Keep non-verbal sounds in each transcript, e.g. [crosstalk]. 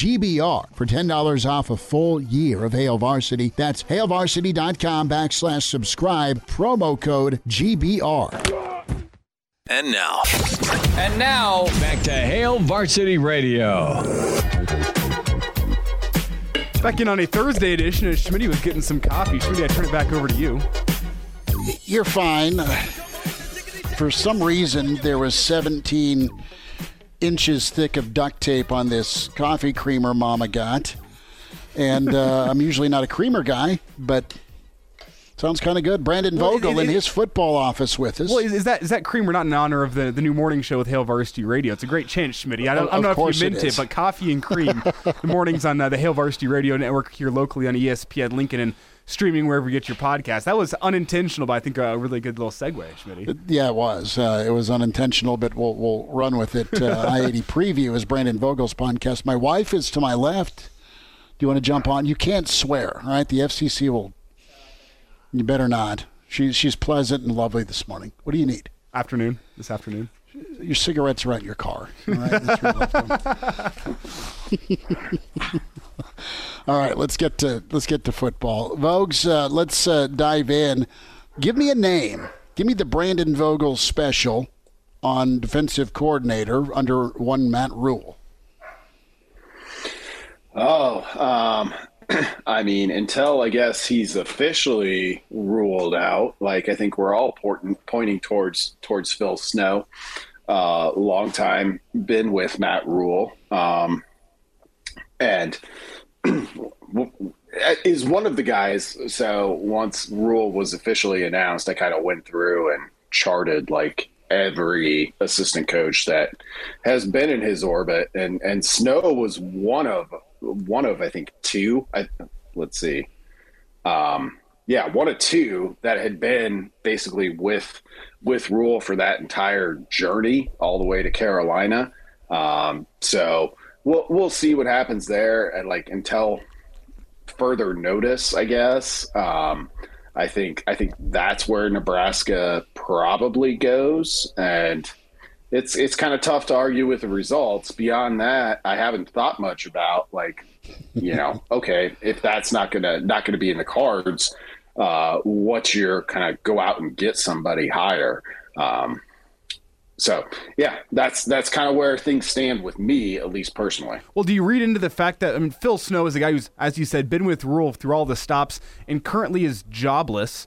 GBR for $10 off a full year of Hail Varsity. That's hailvarsity.com backslash subscribe, promo code GBR. And now, And now, Back to Hail Varsity Radio. back in on a Thursday edition, as Schmitty was getting some coffee. Schmitty, I turn it back over to you. You're fine. For some reason, there was 17 inches thick of duct tape on this coffee creamer Mama got. And uh, [laughs] I'm usually not a creamer guy, but sounds kind of good. Brandon Well, it- Vogel it- in his football office with us. Well, is, is that is that creamer not in honor of the, the new morning show with Hail Varsity Radio? It's a great chance, Schmitty. I don't, I don't know if you it meant it, is. but coffee and cream. the mornings on uh, the Hail Varsity Radio Network here locally on ESPN Lincoln and streaming wherever you get your podcast. That was unintentional, but I think a really good little segue, Schmitty. Yeah, it was. Uh, it was unintentional, but we'll we'll run with it. Uh, [laughs] I eighty preview is Brandon Vogel's podcast. My wife is to my left. Do you want to jump on? You can't swear, all right? The FCC will. You better not. She's she's pleasant and lovely this morning. What do you need? Afternoon, this afternoon. Your cigarettes are in your car. All right, [laughs] That's your left one. All right, let's get to let's get to football. Vogues, uh, let's uh, dive in. Give me a name. Give me the Brandon Vogel special on defensive coordinator under one Matt Rhule. Oh, um, [clears throat] I mean, until I guess he's officially ruled out. Like I think we're all porting, pointing towards towards Phil Snow. Uh, long time been with Matt Rhule, um, and [clears throat] is one of the guys. So once Rhule was officially announced, I kind of went through and charted like every assistant coach that has been in his orbit, and and Snow was one of one of I think two. I, let's see, um, yeah, one of two that had been basically with with Rhule for that entire journey all the way to Carolina. Um, so we'll we'll see what happens there, and like until further notice, I guess. Um, I think I think that's where Nebraska probably goes, and it's it's kind of tough to argue with the results. Beyond that, I haven't thought much about like, you know, [laughs] okay, if that's not gonna not gonna be in the cards, uh, what's your kind of go out and get somebody higher? Um, so yeah, that's that's kind of where things stand with me, at least personally. Well, do you read into the fact that I mean Phil Snow is a guy who's, as you said, been with Rhule through all the stops and currently is jobless.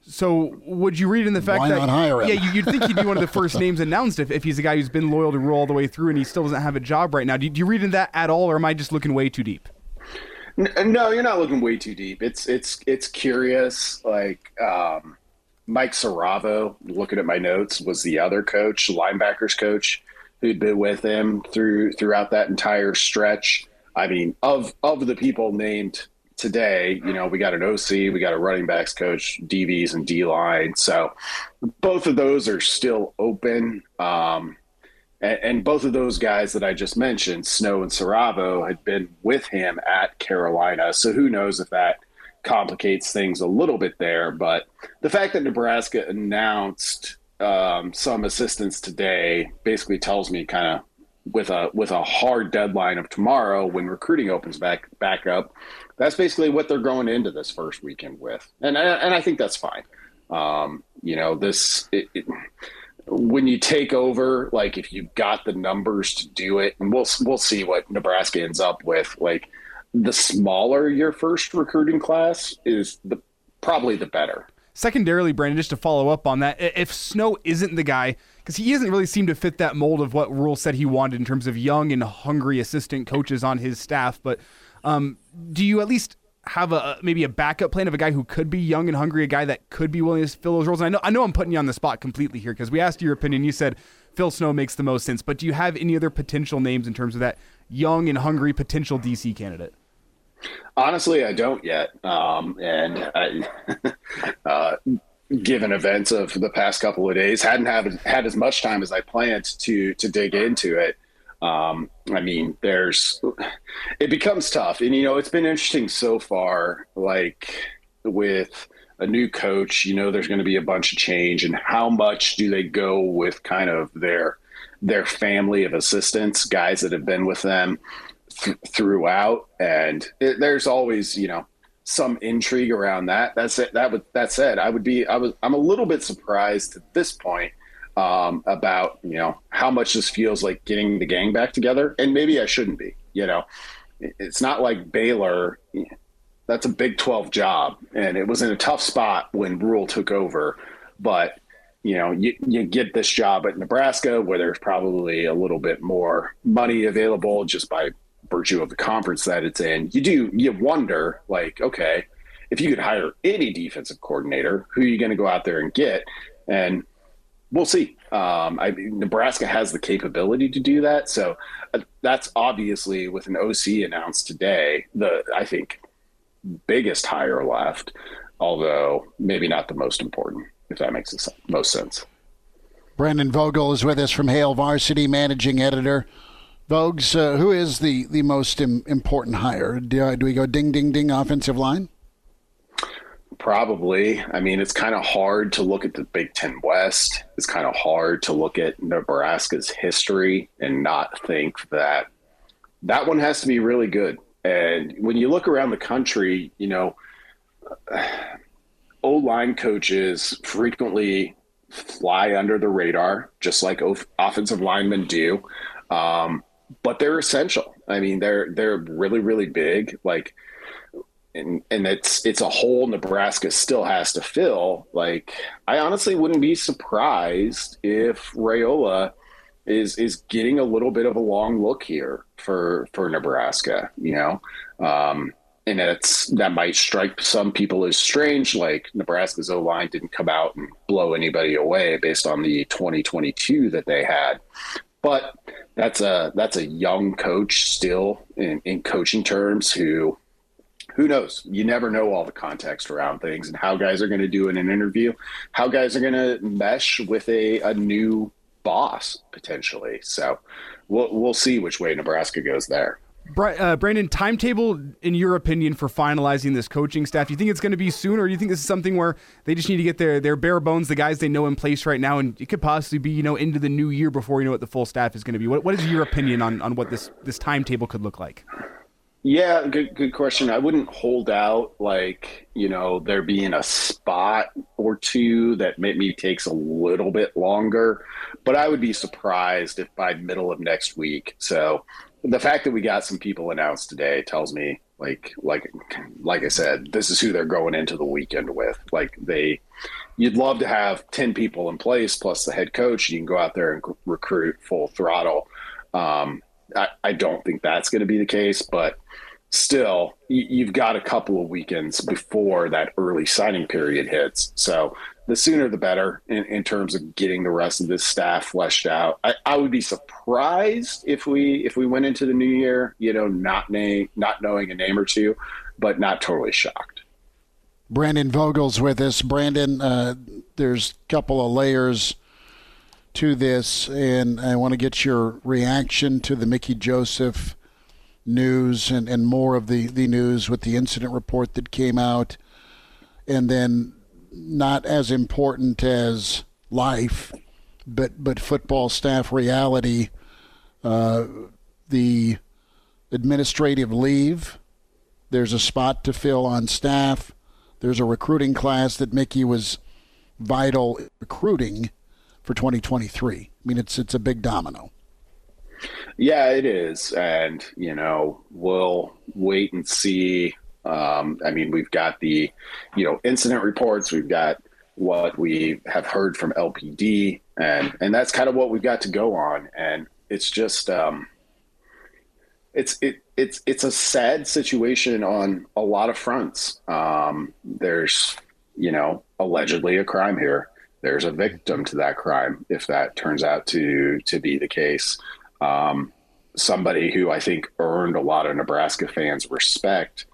So would you read in the fact Why that not hire him? yeah, you, you'd think he'd be one of the first names announced if, if he's a guy who's been loyal to Rhule all the way through and he still doesn't have a job right now. Do you, do you read in that at all, or am I just looking way too deep? No, you're not looking way too deep. It's it's it's curious. Like um, Mike Siravo, looking at my notes, was the other coach, linebackers coach, who'd been with him through throughout that entire stretch. I mean, of of the people named today, you know, we got an OC, we got a running backs coach, DBs and D line. So both of those are still open. Um, and, and both of those guys that I just mentioned, Snow and Siravo, had been with him at Carolina. So who knows if that complicates things a little bit there. But the fact that Nebraska announced um, some assistance today basically tells me kind of with a with a hard deadline of tomorrow when recruiting opens back back up. That's basically what they're going into this first weekend with, and and I think that's fine. Um, you know, this it, it, when you take over, like if you've got the numbers to do it, and we'll we'll see what Nebraska ends up with. Like the smaller your first recruiting class is, the probably the better. Secondarily, Brandon, just to follow up on that, if Snow isn't the guy, because he doesn't really seem to fit that mold of what Rhule said he wanted in terms of young and hungry assistant coaches on his staff, but um, do you at least have a maybe a backup plan of a guy who could be young and hungry, a guy that could be willing to fill those roles? And I know I know I'm putting you on the spot completely here because we asked your opinion. You said Phil Snow makes the most sense, but do you have any other potential names in terms of that young and hungry potential DC candidate? Honestly, I don't yet. Um, and I, [laughs] uh, given events of the past couple of days, hadn't had had as much time as I planned to to dig into it. Um, I mean, there's it becomes tough, and you know, it's been interesting so far. Like with a new coach, you know, there's going to be a bunch of change, and how much do they go with kind of their their family of assistants, guys that have been with them th- throughout, and it, there's always you know some intrigue around that. That's it. That would that said, I would be I was I'm a little bit surprised at this point um, about you know how much this feels like getting the gang back together, and maybe I shouldn't be. You know, it's not like Baylor. That's a Big Twelve job, and it was in a tough spot when Rhule took over. But you know, you, you get this job at Nebraska where there's probably a little bit more money available just by virtue of the conference that it's in. You do you wonder like, okay, if you could hire any defensive coordinator, who are you going to go out there and get? And we'll see. Um, I, Nebraska has the capability to do that, so uh, that's obviously with an OC announced today. The I think biggest hire left, although maybe not the most important. If that makes the most sense. Brandon Vogel is with us from Hail Varsity, managing editor. Vogues, uh, who is the, the most Im- important hire? Do, uh, do we go ding, ding, ding offensive line? Probably. I mean, it's kind of hard to look at the Big Ten West. It's kind of hard to look at Nebraska's history and not think that that one has to be really good. And when you look around the country, you know, O line coaches frequently fly under the radar, just like offensive linemen do. Um, but they're essential. I mean, they're they're really really big. Like and and it's it's a hole Nebraska still has to fill. Like I honestly wouldn't be surprised if Raiola is is getting a little bit of a long look here for for Nebraska. You know, um, and it's that might strike some people as strange. Like Nebraska's O line didn't come out and blow anybody away based on the 2022 that they had, that's a that's a young coach still in, in coaching terms who who knows? You never know all the context around things and how guys are going to do in an interview, how guys are going to mesh with a, a new boss potentially. So we'll we'll see which way Nebraska goes there. Uh, Brandon, timetable in your opinion for finalizing this coaching staff? Do you think it's going to be soon, or do you think this is something where they just need to get their their bare bones, the guys they know in place right now, and it could possibly be you know into the new year before you know what the full staff is going to be? What what is your opinion on on what this this timetable could look like? Yeah, good good question. I wouldn't hold out like, you know, there being a spot or two that maybe takes a little bit longer, but I would be surprised if by middle of next week. So, the fact that we got some people announced today tells me like like like I said, this is who they're going into the weekend with. Like they you'd love to have 10 people in place plus the head coach, you can go out there and recruit full throttle. Um, I, I don't think that's going to be the case, but still, you've got a couple of weekends before that early signing period hits. So the sooner the better in, in terms of getting the rest of this staff fleshed out. I, I, would be surprised if we if we went into the new year, you know, not name not knowing a name or two, but not totally shocked. Brandon Vogel's with us. Brandon, uh, there's a couple of layers to this, and I want to get your reaction to the Mickey Joseph news and, and more of the, the news with the incident report that came out. And then, not as important as life, but, but football staff reality, uh, the administrative leave. There's a spot to fill on staff. There's a recruiting class that Mickey was vital recruiting for 2023. I mean, it's it's a big domino. Yeah, it is, and you know, we'll wait and see. Um, I mean, we've got the, you know, incident reports. We've got what we have heard from LPD, and and that's kind of what we've got to go on. And it's just, um, it's it it's it's a sad situation on a lot of fronts. Um, there's, you know, allegedly a crime here. There's a victim to that crime if that turns out to to be the case. Um, somebody who I think earned a lot of Nebraska fans' respect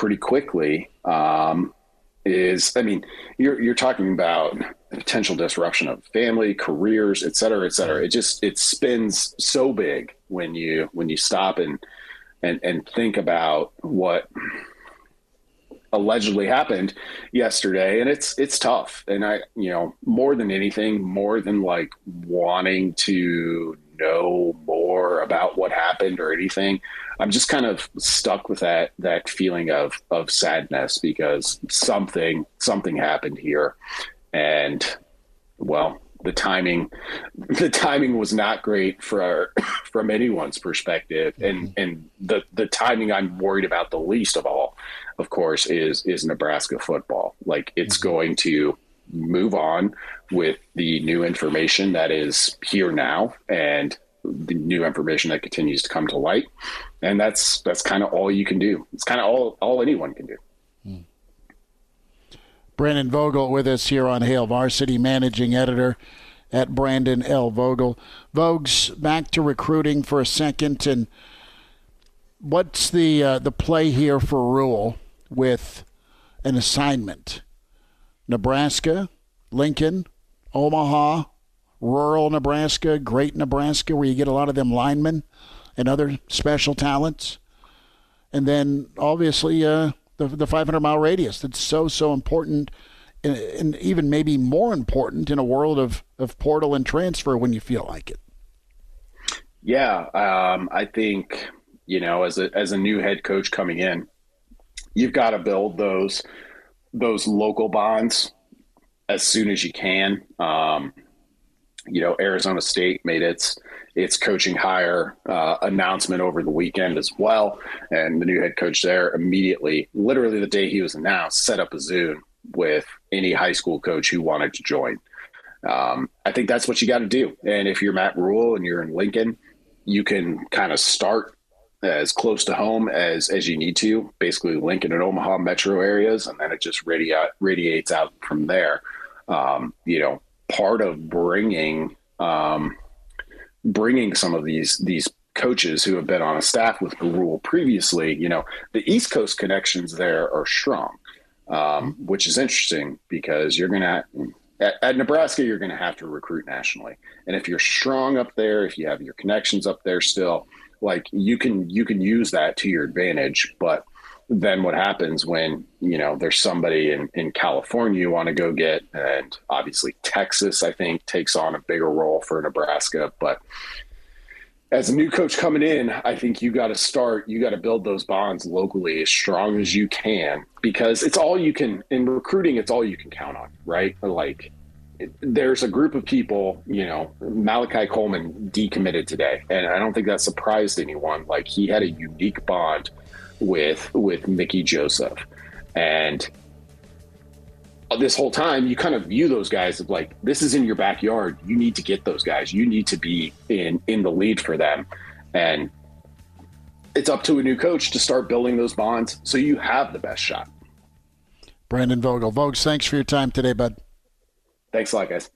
pretty quickly um, is, I mean, you're you're talking about potential disruption of family, careers, et cetera, et cetera. It just it spins so big when you when you stop and and and think about what allegedly happened yesterday and it's it's tough and i you know more than anything more than like wanting to know more about what happened or anything. I'm just kind of stuck with that that feeling of of sadness because something something happened here, and well, the timing [laughs] the timing was not great for [laughs] from anyone's perspective, and mm-hmm. and the the timing I'm worried about the least of all, of course, is is Nebraska football. Like it's mm-hmm. going to move on with the new information that is here now and the new information that continues to come to light. And that's that's kind of all you can do. It's kind of all all anyone can do. Hmm. brandon vogel with us here on Hail varsity managing editor at brandon l. Vogel. Vogues back to recruiting for a second and what's the uh, the play here for Rhule with an assignment? Nebraska, Lincoln, Omaha, rural Nebraska, great Nebraska, where you get a lot of them linemen and other special talents. And then obviously uh, the, the 500 mile radius that's so, so important and, and even maybe more important in a world of, of portal and transfer when you feel like it. Yeah, um, I think, you know, as a, as a new head coach coming in, you've got to build those – those local bonds as soon as you can. Um, you know, Arizona State made its its coaching hire uh, announcement over the weekend as well, and the new head coach there immediately, literally the day he was announced, set up a Zoom with any high school coach who wanted to join. Um, I think that's what you got to do. And if you're Matt Rhule and you're in Lincoln, you can kind of start as close to home as as you need to, basically Lincoln and Omaha metro areas, and then it just radi- radiates out from there. Um, you know, part of bringing um, bringing some of these these coaches who have been on a staff with the Rhule previously, you know, the East Coast connections there are strong, um, which is interesting because you're to at, at, Nebraska, you're going to have to recruit nationally. And if you're strong up there, if you have your connections up there still, like you can you can use that to your advantage but then what happens when you know there's somebody in, in california you want to go get. And obviously texas i think takes on a bigger role for nebraska. But as a new coach coming in i think you got to start you got to build those bonds locally as strong as you can because it's all you can in recruiting it's all you can count on right? Like there's a group of people, you know, Malachi Coleman decommitted today, and I don't think that surprised anyone. Like he had a unique bond with with Mickey Joseph, and this whole time you kind of view those guys of like this is in your backyard. You need to get those guys. You need to be in in the lead for them, and it's up to a new coach to start building those bonds so you have the best shot. Brandon Vogel, Vogues, thanks for your time today, bud. Thanks a lot, guys.